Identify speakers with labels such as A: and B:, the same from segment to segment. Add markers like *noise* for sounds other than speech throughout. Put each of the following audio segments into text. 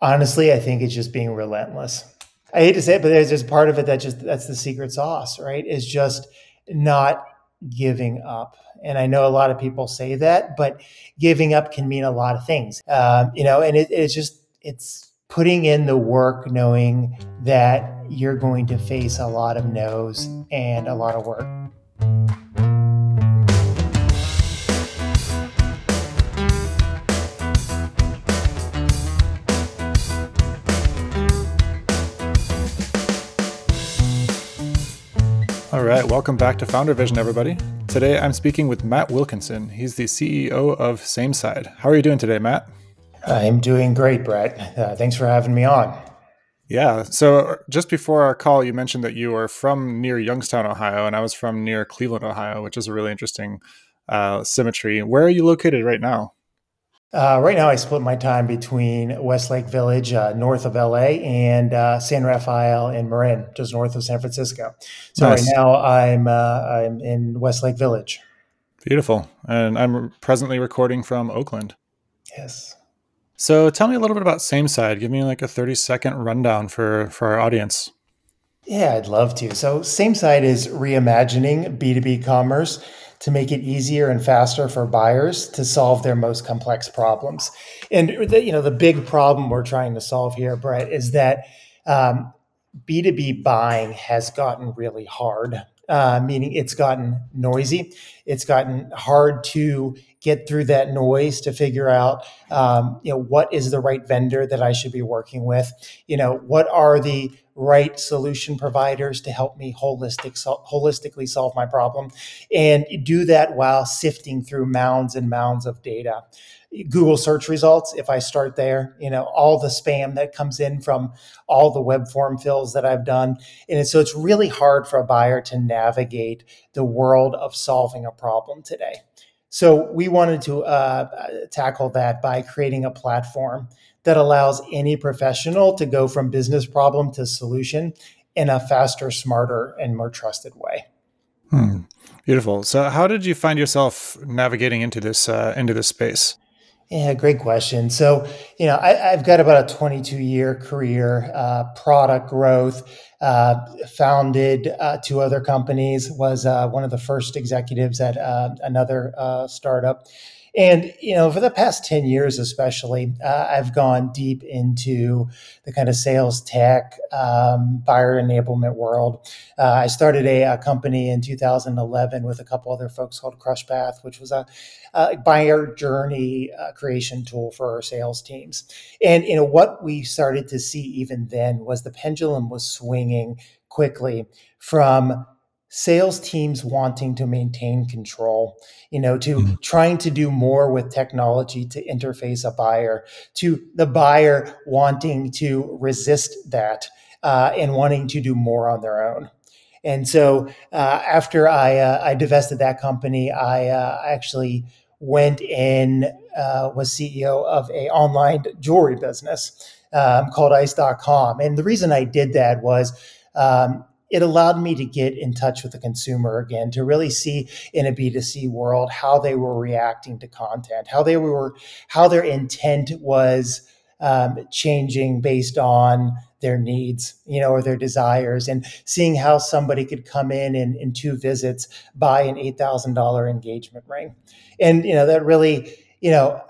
A: Honestly, I think it's just being relentless. I hate to say it, but there's just part of it that just that's the secret sauce, right? Is just not giving up. And I know a lot of people say that, but giving up can mean a lot of things, um, you know. And it, it's just it's putting in the work, knowing that you're going to face a lot of no's and a lot of work.
B: Right, welcome back to Founder Vision, everybody. Today I'm speaking with Matt Wilkinson. He's the CEO of SameSide. How are you doing today, Matt?
A: I'm doing great, Brett. Uh, thanks for having me on.
B: Yeah. So just before our call, you mentioned that you are from near Youngstown, Ohio, and I was from near Cleveland, Ohio, which is a really interesting uh, symmetry. Where are you located right now?
A: Uh, right now, I split my time between Westlake Village, uh, north of LA, and uh, San Rafael and Marin, just north of San Francisco. So nice. right now, I'm uh, I'm in Westlake Village.
B: Beautiful, and I'm presently recording from Oakland.
A: Yes.
B: So tell me a little bit about Same Side. Give me like a 30 second rundown for for our audience.
A: Yeah, I'd love to. So Same Side is reimagining B2B commerce to make it easier and faster for buyers to solve their most complex problems. And the, you know, the big problem we're trying to solve here, Brett, is that um, B2B buying has gotten really hard. Uh, meaning it's gotten noisy. It's gotten hard to get through that noise to figure out, um, you know, what is the right vendor that I should be working with. You know, what are the right solution providers to help me holistic, holistically solve my problem, and do that while sifting through mounds and mounds of data. Google search results, if I start there, you know, all the spam that comes in from all the web form fills that I've done. And so it's really hard for a buyer to navigate the world of solving a problem today. So we wanted to uh, tackle that by creating a platform that allows any professional to go from business problem to solution in a faster, smarter, and more trusted way.
B: Hmm. Beautiful. So, how did you find yourself navigating into this uh, into this space?
A: Yeah, great question. So, you know, I, have got about a 22 year career, uh, product growth, uh, founded uh, two other companies, was uh, one of the first executives at uh, another uh, startup. And, you know, for the past 10 years, especially, uh, I've gone deep into the kind of sales tech, um, buyer enablement world. Uh, I started a, a, company in 2011 with a couple other folks called Crushpath, which was a, a buyer journey uh, creation tool for our sales teams. And, you know, what we started to see even then was the pendulum was swinging quickly from sales teams wanting to maintain control, you know, to mm-hmm. trying to do more with technology to interface a buyer, to the buyer wanting to resist that uh, and wanting to do more on their own. And so uh, after I, uh, I divested that company, I uh, actually went in, uh, was CEO of a online jewelry business um, called ice.com. And the reason I did that was um, it allowed me to get in touch with the consumer again to really see in a b2c world how they were reacting to content how they were how their intent was um, changing based on their needs you know or their desires and seeing how somebody could come in and in two visits buy an $8000 engagement ring. And you know that really you know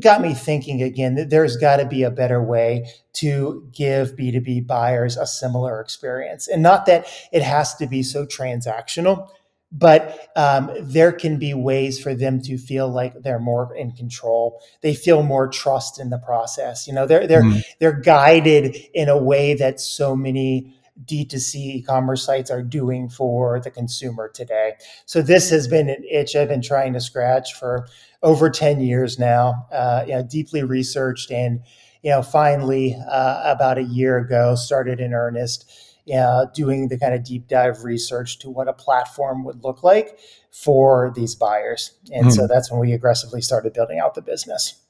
A: got me thinking again that there's got to be a better way to give B2B buyers a similar experience. And not that it has to be so transactional, but um, there can be ways for them to feel like they're more in control. They feel more trust in the process. You know, they're they're mm. they're guided in a way that so many D2C e-commerce sites are doing for the consumer today. So this has been an itch I've been trying to scratch for over 10 years now, uh, you know, deeply researched and, you know, finally uh, about a year ago started in earnest uh, doing the kind of deep dive research to what a platform would look like for these buyers. And mm. so that's when we aggressively started building out the business.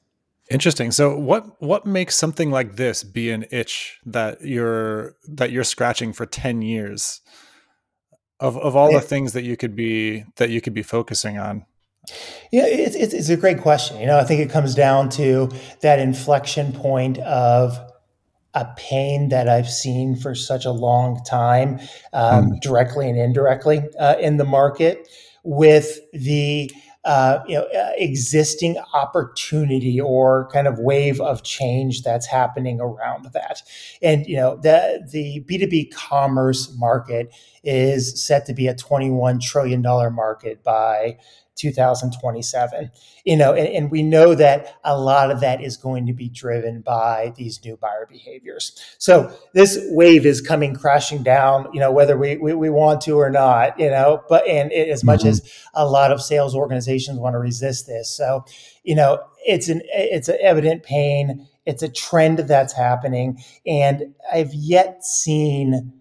B: Interesting. So what what makes something like this be an itch that you're that you're scratching for 10 years? Of of all the things that you could be that you could be focusing on.
A: Yeah, it's, it's, it's a great question. You know, I think it comes down to that inflection point of a pain that I've seen for such a long time, um, mm. directly and indirectly uh, in the market, with the uh, you know uh, existing opportunity or kind of wave of change that's happening around that. And you know the the B two B commerce market is set to be a twenty one trillion dollar market by 2027 you know and, and, we know that a lot of that is going to be driven by these new buyer behaviors. So this wave is coming crashing down you know whether we, we, we want to or not you know but and it, as much mm-hmm. as a lot of sales organizations want to resist this. So you know it's an it's an evident pain it's a trend that's happening and i've yet seen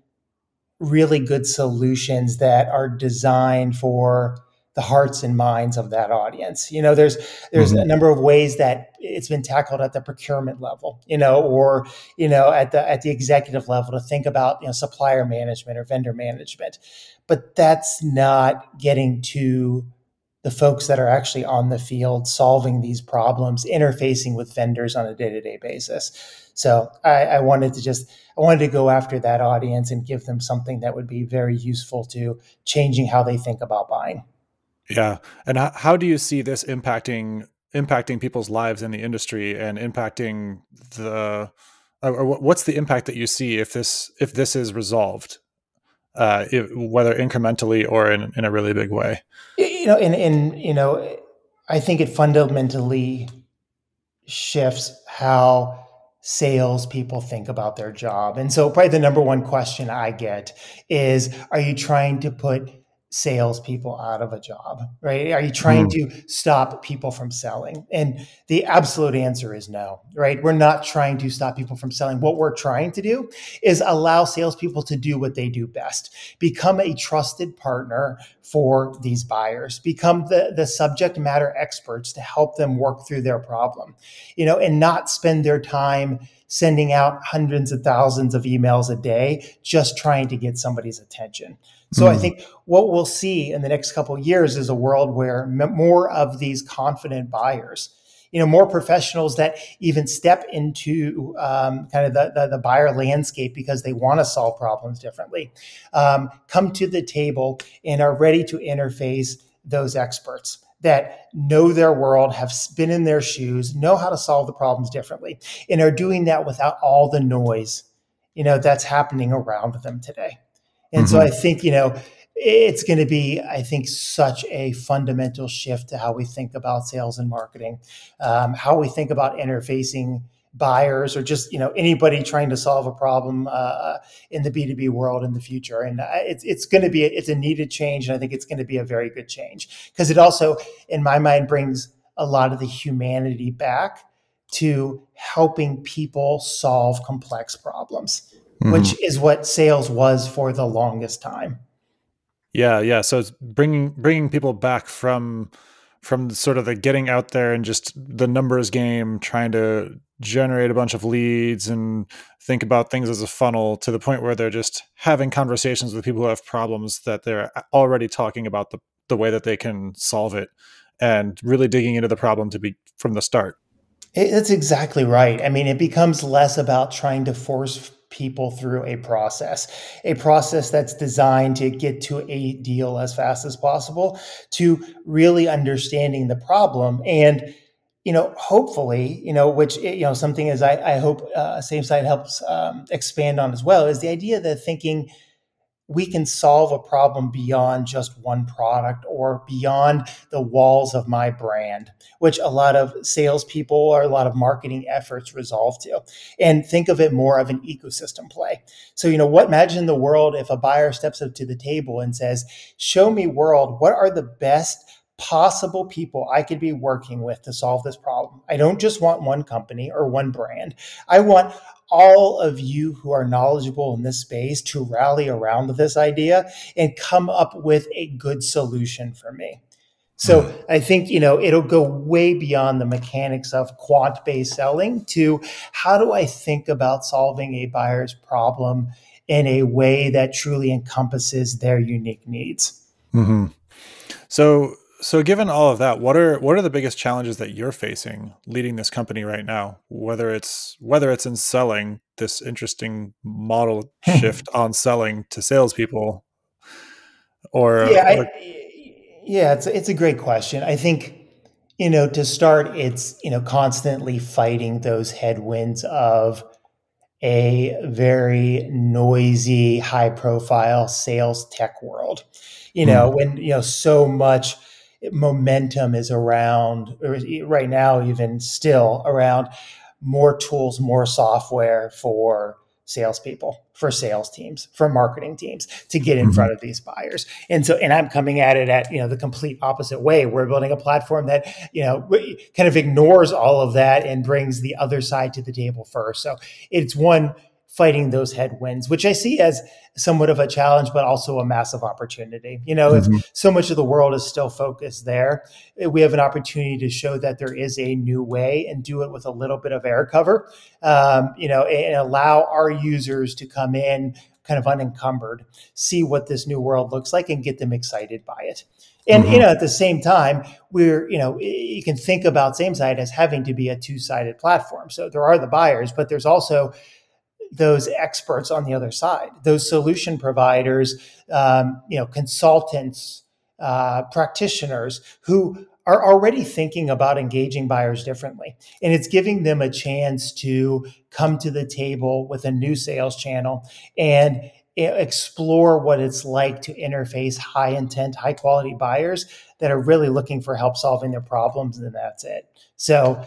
A: really good solutions that are designed for the hearts and minds of that audience. You know, there's there's mm-hmm. a number of ways that it's been tackled at the procurement level, you know, or you know at the at the executive level to think about you know supplier management or vendor management, but that's not getting to the folks that are actually on the field solving these problems, interfacing with vendors on a day to day basis. So I, I wanted to just I wanted to go after that audience and give them something that would be very useful to changing how they think about buying.
B: Yeah. And how, how do you see this impacting impacting people's lives in the industry and impacting the or what's the impact that you see if this if this is resolved uh, whether incrementally or in, in a really big way
A: you know in in you know i think it fundamentally shifts how salespeople think about their job and so probably the number one question i get is are you trying to put salespeople out of a job, right? Are you trying mm. to stop people from selling? And the absolute answer is no, right? We're not trying to stop people from selling. What we're trying to do is allow salespeople to do what they do best become a trusted partner for these buyers, become the, the subject matter experts to help them work through their problem, you know, and not spend their time sending out hundreds of thousands of emails a day just trying to get somebody's attention. So mm. I hmm. think what we'll see in the next couple of years is a world where more of these confident buyers, you know, more professionals that even step into um, kind of the, the, the, buyer landscape because they want to solve problems differently, um, come to the table and are ready to interface those experts that know their world, have been in their shoes, know how to solve the problems differently, and are doing that without all the noise, you know, that's happening around them today. And mm-hmm. so I think, you know, it's going to be, I think, such a fundamental shift to how we think about sales and marketing, um, how we think about interfacing buyers or just you know anybody trying to solve a problem uh, in the b2b world in the future. And uh, it's, it's going to be a, it's a needed change and i think it's going to be a very good change. Because it also in my mind brings a lot of the humanity back to helping people solve complex problems mm-hmm. which is what sales was for the longest time.
B: Yeah, yeah. So it's bringing bringing people back from from sort of the getting out there and just the numbers game, trying to generate a bunch of leads and think about things as a funnel to the point where they're just having conversations with people who have problems that they're already talking about the, the way that they can solve it and really digging into the problem to be from the start.
A: That's exactly right. I mean, it becomes less about trying to force people through a process, a process that's designed to get to a deal as fast as possible, to really understanding the problem and you know, hopefully, you know, which you know, something as I, I hope uh, Same Side helps um, expand on as well is the idea that thinking we can solve a problem beyond just one product or beyond the walls of my brand, which a lot of salespeople or a lot of marketing efforts resolve to. And think of it more of an ecosystem play. So, you know, what imagine the world if a buyer steps up to the table and says, Show me, world, what are the best possible people I could be working with to solve this problem. I don't just want one company or one brand. I want all of you who are knowledgeable in this space to rally around this idea and come up with a good solution for me. So hmm. I think, you know, it'll go way beyond the mechanics of quant based selling to how do I think about solving a buyer's problem in a way that truly encompasses their unique needs.
B: Mm-hmm. So so given all of that, what are what are the biggest challenges that you're facing leading this company right now? Whether it's whether it's in selling this interesting model shift on selling to salespeople, or
A: yeah,
B: or,
A: I, yeah, it's it's a great question. I think you know to start, it's you know constantly fighting those headwinds of a very noisy, high profile sales tech world. You know, mm. when you know so much momentum is around right now even still around more tools more software for salespeople for sales teams for marketing teams to get in mm-hmm. front of these buyers. And so and i'm coming at it at you know the complete opposite way. We're building a platform that you know kind of ignores all of that and brings the other side to the table first. So it's one fighting those headwinds, which I see as somewhat of a challenge, but also a massive opportunity. You know, mm-hmm. if so much of the world is still focused there, eh, we have an opportunity to show that there is a new way and do it with a little bit of air cover, um, you know, and allow our users to come in kind of unencumbered, see what this new world looks like and get them excited by it. And mm-hmm. you know, at the same time, we're you know you can think about same side as having to be a two-sided platform. So there are the buyers, but there's also those experts on the other side, those solution providers, um, you know, consultants, uh, practitioners who are already thinking about engaging buyers differently. And it's giving them a chance to come to the table with a new sales channel and explore what it's like to interface high intent, high quality buyers that are really looking for help solving their problems. And that's it. So,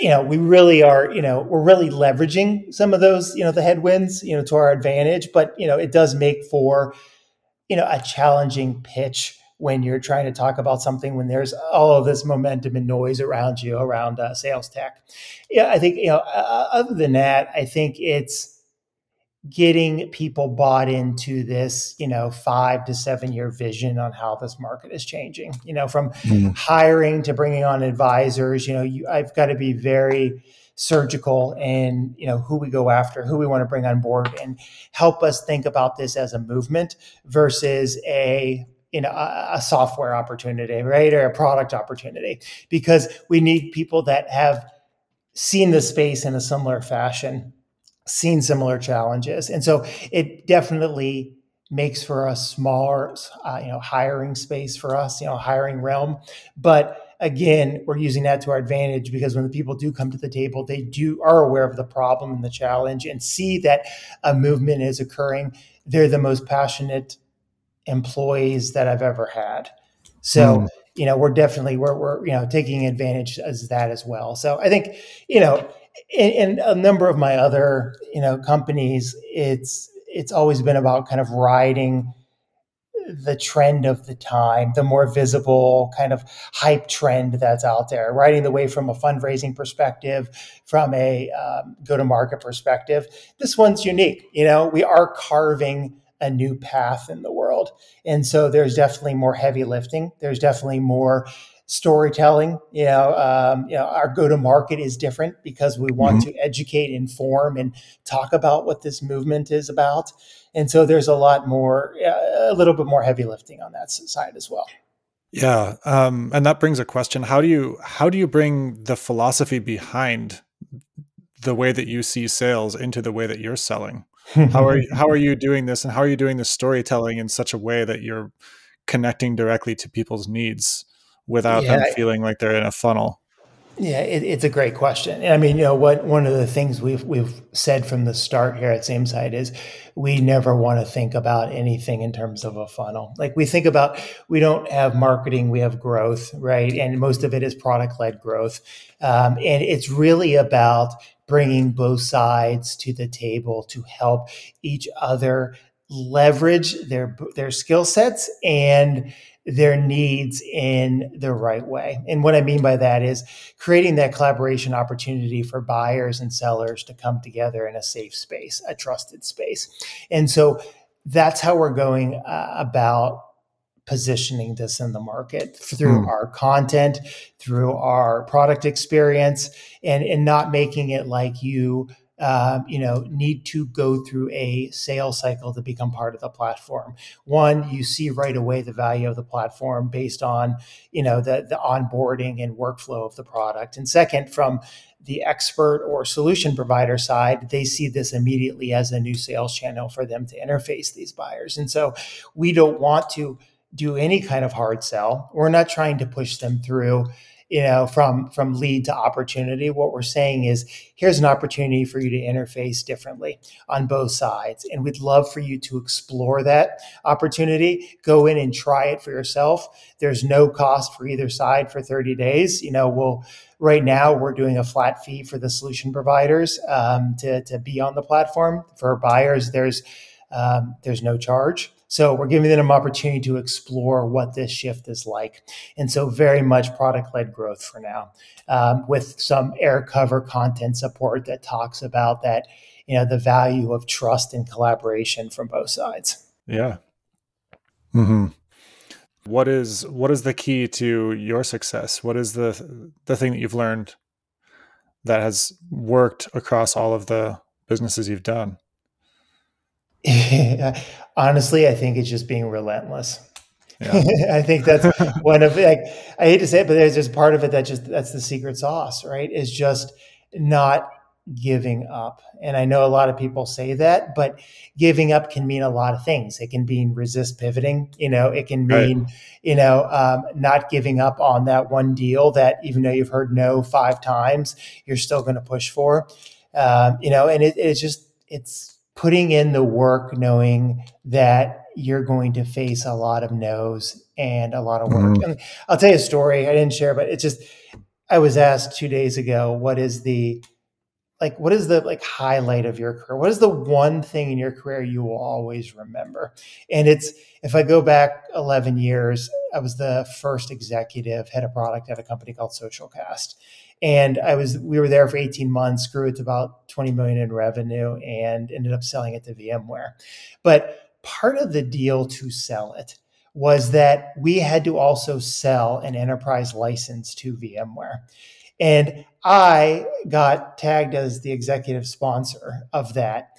A: you know, we really are, you know, we're really leveraging some of those, you know, the headwinds, you know, to our advantage. But, you know, it does make for, you know, a challenging pitch when you're trying to talk about something when there's all of this momentum and noise around you around uh, sales tech. Yeah, I think, you know, uh, other than that, I think it's, getting people bought into this, you know, five to seven year vision on how this market is changing. You know, from mm. hiring to bringing on advisors. You know, you, I've got to be very surgical in you know who we go after, who we want to bring on board, and help us think about this as a movement versus a you know a, a software opportunity, right, or a product opportunity, because we need people that have seen the space in a similar fashion seen similar challenges. And so it definitely makes for a smaller, uh, you know, hiring space for us, you know, hiring realm. But again, we're using that to our advantage because when the people do come to the table, they do are aware of the problem and the challenge and see that a movement is occurring. They're the most passionate employees that I've ever had. So, mm. You know, we're definitely we're we're you know taking advantage as that as well. So I think, you know, in, in a number of my other you know companies, it's it's always been about kind of riding the trend of the time, the more visible kind of hype trend that's out there, riding the way from a fundraising perspective, from a um, go to market perspective. This one's unique. You know, we are carving a new path in the world. And so there's definitely more heavy lifting. There's definitely more storytelling. You know, um, you know, our go to market is different because we want mm-hmm. to educate, inform, and talk about what this movement is about. And so there's a lot more, uh, a little bit more heavy lifting on that side as well.
B: Yeah, um, and that brings a question: How do you how do you bring the philosophy behind the way that you see sales into the way that you're selling? How are *laughs* you, how are you doing this, and how are you doing the storytelling in such a way that you're connecting directly to people's needs? without yeah, them feeling like they're in a funnel?
A: Yeah, it, it's a great question. I mean, you know, what one of the things we've we've said from the start here at SameSide is we never want to think about anything in terms of a funnel. Like we think about, we don't have marketing, we have growth, right? And most of it is product led growth, um, and it's really about bringing both sides to the table to help each other leverage their their skill sets and their needs in the right way. And what I mean by that is creating that collaboration opportunity for buyers and sellers to come together in a safe space, a trusted space. And so that's how we're going uh, about positioning this in the market through mm. our content, through our product experience, and, and not making it like you um, you know, need to go through a sales cycle to become part of the platform. One, you see right away the value of the platform based on, you know, the the onboarding and workflow of the product. And second, from the expert or solution provider side, they see this immediately as a new sales channel for them to interface these buyers. And so we don't want to do any kind of hard sell. We're not trying to push them through you know from from lead to opportunity. What we're saying is here's an opportunity for you to interface differently on both sides and we'd love for you to explore that opportunity. Go in and try it for yourself. There's no cost for either side for 30 days. You know we'll right now we're doing a flat fee for the solution providers um, to, to be on the platform. For buyers there's um, there's no charge so we're giving them an opportunity to explore what this shift is like. And so very much product led growth for now um, with some air cover content support that talks about that, you know, the value of trust and collaboration from both sides.
B: Yeah. Mm-hmm. What is what is the key to your success? What is the the thing that you've learned that has worked across all of the businesses you've done? *laughs*
A: Honestly, I think it's just being relentless. Yeah. *laughs* I think that's one of like I hate to say it, but there's just part of it that just that's the secret sauce, right? Is just not giving up. And I know a lot of people say that, but giving up can mean a lot of things. It can mean resist pivoting. You know, it can mean, right. you know, um, not giving up on that one deal that even though you've heard no five times, you're still going to push for. Um, you know, and it, it's just it's putting in the work knowing that you're going to face a lot of no's and a lot of work. Mm-hmm. I'll tell you a story I didn't share, but it's just I was asked two days ago, what is the like what is the like highlight of your career? What is the one thing in your career you will always remember? And it's if I go back 11 years, I was the first executive head of product at a company called Socialcast and I was we were there for 18 months, grew it to about 20 million in revenue, and ended up selling it to VMware. But part of the deal to sell it was that we had to also sell an enterprise license to VMware. And I got tagged as the executive sponsor of that.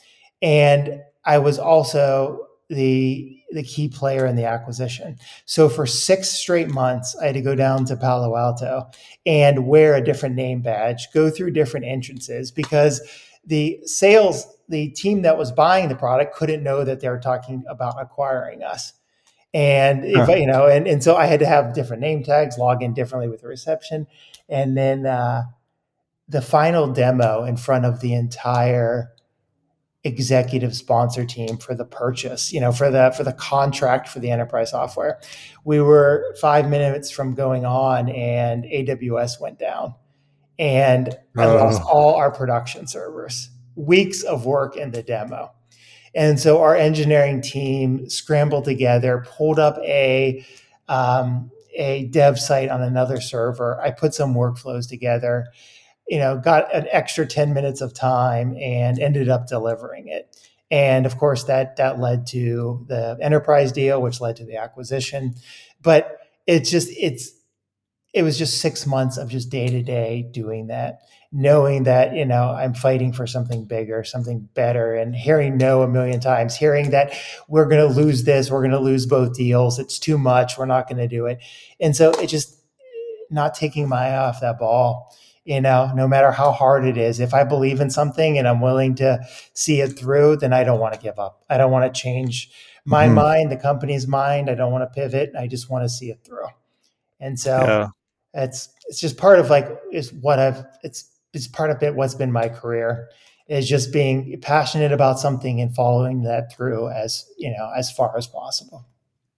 A: And I was also the the key player in the acquisition. So for six straight months, I had to go down to Palo Alto and wear a different name badge, go through different entrances because the sales, the team that was buying the product couldn't know that they were talking about acquiring us. And if huh. you know, and, and so I had to have different name tags, log in differently with the reception. And then uh, the final demo in front of the entire executive sponsor team for the purchase you know for the for the contract for the enterprise software. We were five minutes from going on and aws went down. And i oh. lost all our production servers weeks of work in the demo. And so our engineering team scrambled together pulled up a um, a dev site on another server. I put some workflows together you know, got an extra 10 minutes of time and ended up delivering it. And of course, that that led to the enterprise deal, which led to the acquisition. But it's just it's it was just six months of just day to day doing that, knowing that you know I'm fighting for something bigger, something better, and hearing no a million times, hearing that we're going to lose this, we're going to lose both deals, it's too much, we're not going to do it, and so it just not taking my eye off that ball you know, no matter how hard it is. If I believe in something and I'm willing to see it through, then I don't want to give up. I don't want to change my mm-hmm. mind, the company's mind. I don't want to pivot. I just want to see it through. And so yeah. it's it's just part of like is what I've it's it's part of it what's been my career is just being passionate about something and following that through as you know as far as possible.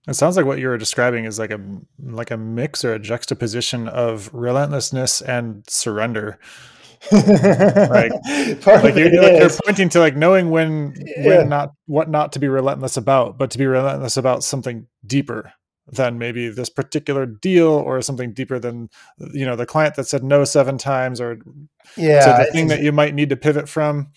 B: It sounds like what you were describing is like a like a mix or a juxtaposition of relentlessness and surrender. like, *laughs* like you're, like you're, pointing to like knowing when yeah. when not what not to be relentless about, but to be relentless about something deeper than maybe this particular deal or something deeper than you know the client that said no seven times or yeah the thing that you might need to pivot from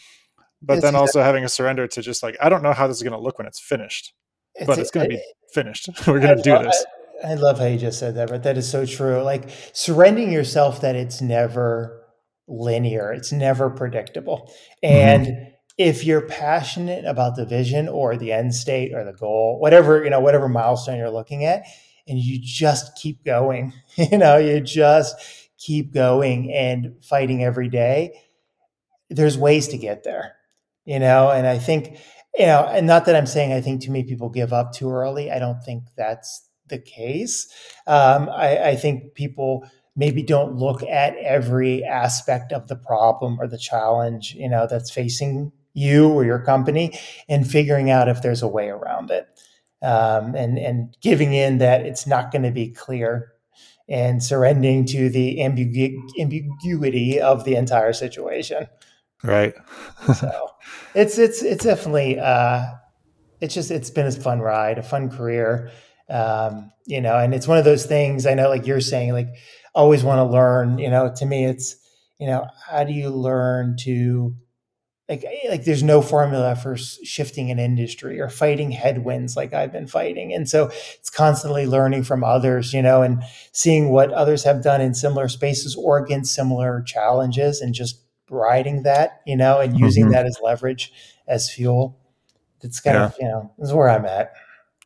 B: but then also having a surrender to just like i don't know how this is going to look when it's finished it's but it's going to be finished. *laughs* We're going to do this.
A: I, I love how you just said that, but that is so true. Like surrendering yourself that it's never linear. It's never predictable. And mm-hmm. if you're passionate about the vision or the end state or the goal, whatever, you know, whatever milestone you're looking at, and you just keep going, *laughs* you know, you just keep going and fighting every day, there's ways to get there, you know, and I think, you know, and not that I'm saying I think too many people give up too early. I don't think that's the case. Um, I, I think people maybe don't look at every aspect of the problem or the challenge, you know, that's facing you or your company and figuring out if there's a way around it. Um, and and giving in that it's not going to be clear and surrendering to the ambigu- ambiguity of the entire situation.
B: Right. *laughs*
A: so it's it's it's definitely uh, it's just it's been a fun ride, a fun career. Um, you know, and it's one of those things I know, like you're saying, like always want to learn. You know, to me, it's you know, how do you learn to like eh, like there's no formula for shifting an industry or fighting headwinds like I've been fighting. And so it's constantly learning from others, you know, and seeing what others have done in similar spaces or against similar challenges and just riding that, you know, and using mm-hmm. that as leverage as fuel. It's kind yeah. of, you know, this is where I'm at.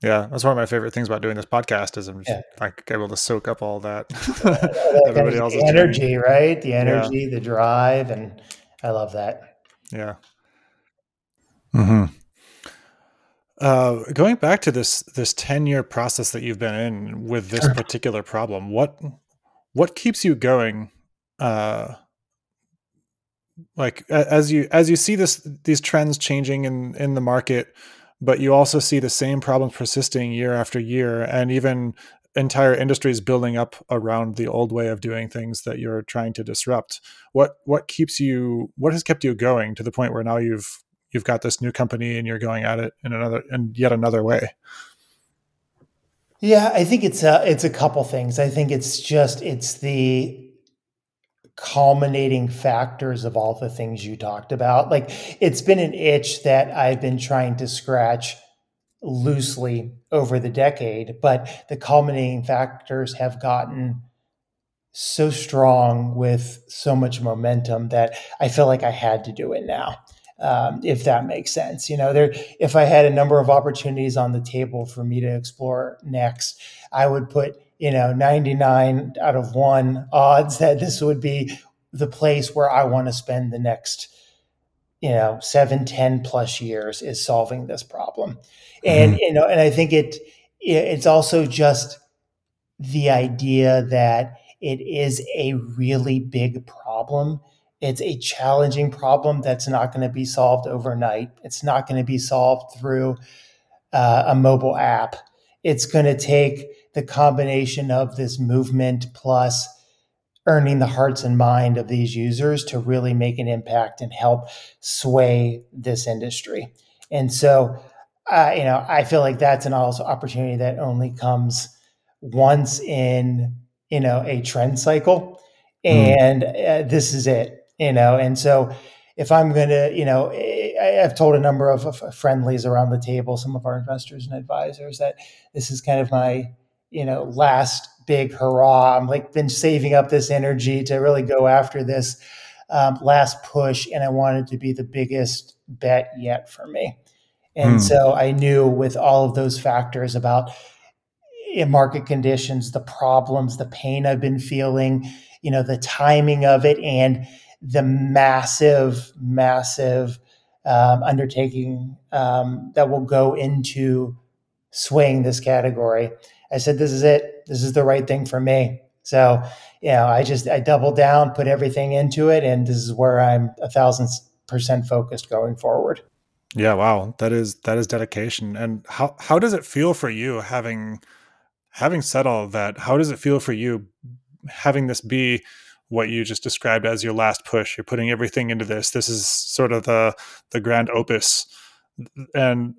B: Yeah, that's one of my favorite things about doing this podcast is I'm just yeah. like able to soak up all that. *laughs* that *laughs*
A: Everybody else energy, doing. right? The energy, yeah. the drive, and I love that.
B: Yeah. Hmm. Uh, going back to this this ten year process that you've been in with this particular problem, what what keeps you going? Uh, like as you as you see this these trends changing in in the market but you also see the same problems persisting year after year and even entire industries building up around the old way of doing things that you're trying to disrupt. What what keeps you what has kept you going to the point where now you've you've got this new company and you're going at it in another in yet another way?
A: Yeah i think it's a it's a couple things. I think it's just it's the culminating factors of all the things you talked about. Like it's been an itch that I've been trying to scratch loosely over the decade, but the culminating factors have gotten so strong with so much momentum that I feel like I had to do it now. Um, if that makes sense, you know, there. If I had a number of opportunities on the table for me to explore next, I would put you know 99 out of 1 odds that this would be the place where I want to spend the next you know 7 10 plus years is solving this problem. And mm-hmm. you know and I think it it's also just the idea that it is a really big problem. It's a challenging problem that's not going to be solved overnight. It's not going to be solved through uh, a mobile app. It's going to take the combination of this movement plus earning the hearts and mind of these users to really make an impact and help sway this industry. And so, uh, you know, I feel like that's an also opportunity that only comes once in you know a trend cycle, mm. and uh, this is it. You know, and so if I'm going to, you know, I've told a number of friendlies around the table, some of our investors and advisors, that this is kind of my you know, last big hurrah. I'm like been saving up this energy to really go after this um, last push, and I wanted to be the biggest bet yet for me. And mm. so I knew with all of those factors about in market conditions, the problems, the pain I've been feeling, you know, the timing of it, and the massive, massive um, undertaking um, that will go into swaying this category. I said, this is it. This is the right thing for me. So, you know, I just, I doubled down, put everything into it. And this is where I'm a thousand percent focused going forward.
B: Yeah. Wow. That is, that is dedication. And how, how does it feel for you having, having said all that? How does it feel for you having this be what you just described as your last push? You're putting everything into this. This is sort of the, the grand opus. And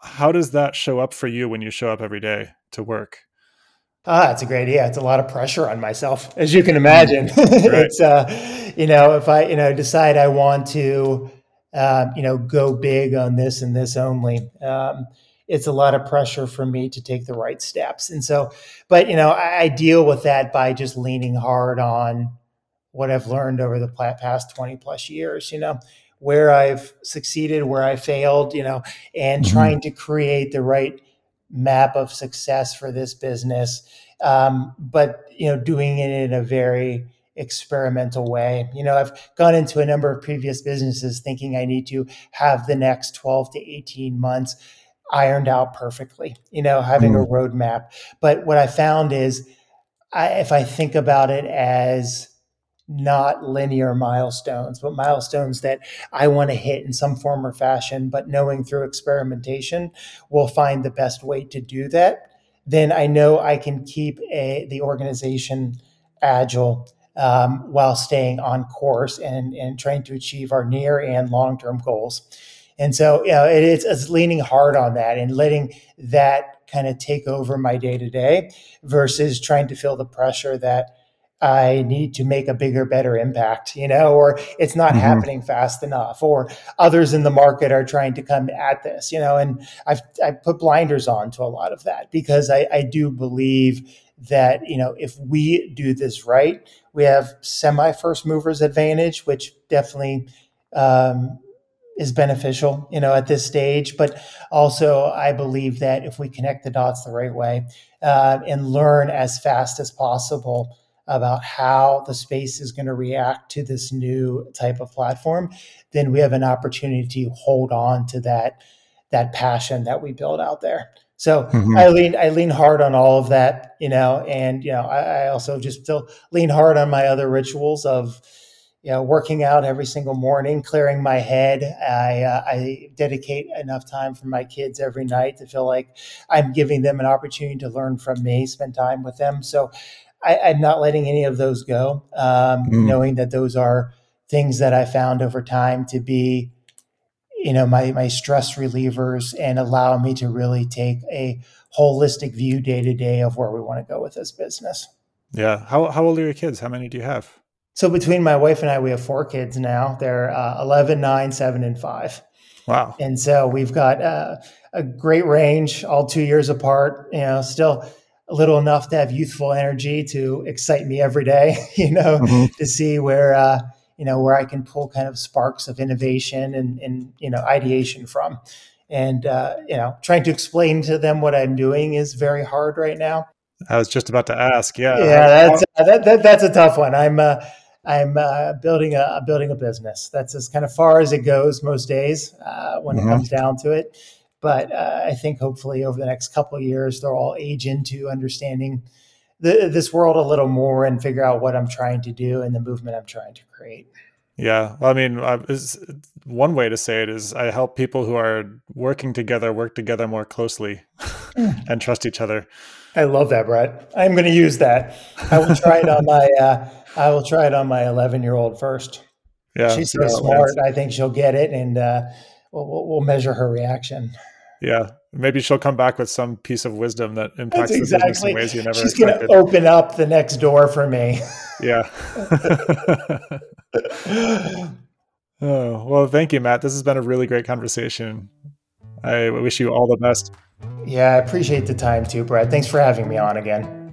B: how does that show up for you when you show up every day to work?
A: Ah, it's a great idea. It's a lot of pressure on myself, as you can imagine. Right. *laughs* it's uh, you know, if I you know decide I want to, uh, you know, go big on this and this only, um, it's a lot of pressure for me to take the right steps. And so, but you know, I, I deal with that by just leaning hard on what I've learned over the past 20 plus years, you know, where I've succeeded, where I failed, you know, and mm-hmm. trying to create the right map of success for this business. Um, but, you know, doing it in a very experimental way. You know, I've gone into a number of previous businesses thinking I need to have the next 12 to 18 months ironed out perfectly, you know, having mm-hmm. a roadmap. But what I found is I, if I think about it as not linear milestones, but milestones that I want to hit in some form or fashion, but knowing through experimentation we'll find the best way to do that, then I know I can keep a, the organization agile um, while staying on course and, and trying to achieve our near and long term goals. And so, you know, it, it's, it's leaning hard on that and letting that kind of take over my day to day versus trying to feel the pressure that I need to make a bigger, better impact, you know, or it's not mm-hmm. happening fast enough, or others in the market are trying to come at this, you know, and I've I put blinders on to a lot of that because I, I do believe that, you know, if we do this right, we have semi first movers advantage, which definitely um, is beneficial, you know, at this stage. But also, I believe that if we connect the dots the right way uh, and learn as fast as possible about how the space is going to react to this new type of platform, then we have an opportunity to hold on to that that passion that we build out there. So mm-hmm. I lean I lean hard on all of that, you know, and you know I, I also just still lean hard on my other rituals of you know, working out every single morning, clearing my head. I, uh, I dedicate enough time for my kids every night to feel like I'm giving them an opportunity to learn from me, spend time with them. So I, am not letting any of those go, um, mm. knowing that those are things that I found over time to be, you know, my, my stress relievers and allow me to really take a holistic view day to day of where we want to go with this business.
B: Yeah. How, how old are your kids? How many do you have?
A: So between my wife and I, we have four kids now. They're uh, 11, 9, 7, and 5.
B: Wow.
A: And so we've got uh, a great range, all two years apart, you know, still little enough to have youthful energy to excite me every day, *laughs* you know, mm-hmm. to see where, uh, you know, where I can pull kind of sparks of innovation and, and you know, ideation from. And, uh, you know, trying to explain to them what I'm doing is very hard right now.
B: I was just about to ask. Yeah.
A: Yeah, that's, uh, that, that, that's a tough one. I'm, uh, I'm uh, building a building a business. That's as kind of far as it goes most days uh, when mm-hmm. it comes down to it. But uh, I think hopefully over the next couple of years, they'll all age into understanding the, this world a little more and figure out what I'm trying to do and the movement I'm trying to create.
B: Yeah, I mean, one way to say it is I help people who are working together work together more closely mm. and trust each other.
A: I love that, Brett. I'm going to use that. I will try it on my uh, I will try it on my 11 year old first. Yeah, she's so smart. I think she'll get it, and uh, we'll, we'll measure her reaction.
B: Yeah, maybe she'll come back with some piece of wisdom that impacts That's
A: exactly. the business in ways you never She's going to open up the next door for me.
B: Yeah. *laughs* oh, well, thank you, Matt. This has been a really great conversation. I wish you all the best.
A: Yeah, I appreciate the time too, Brad. Thanks for having me on again.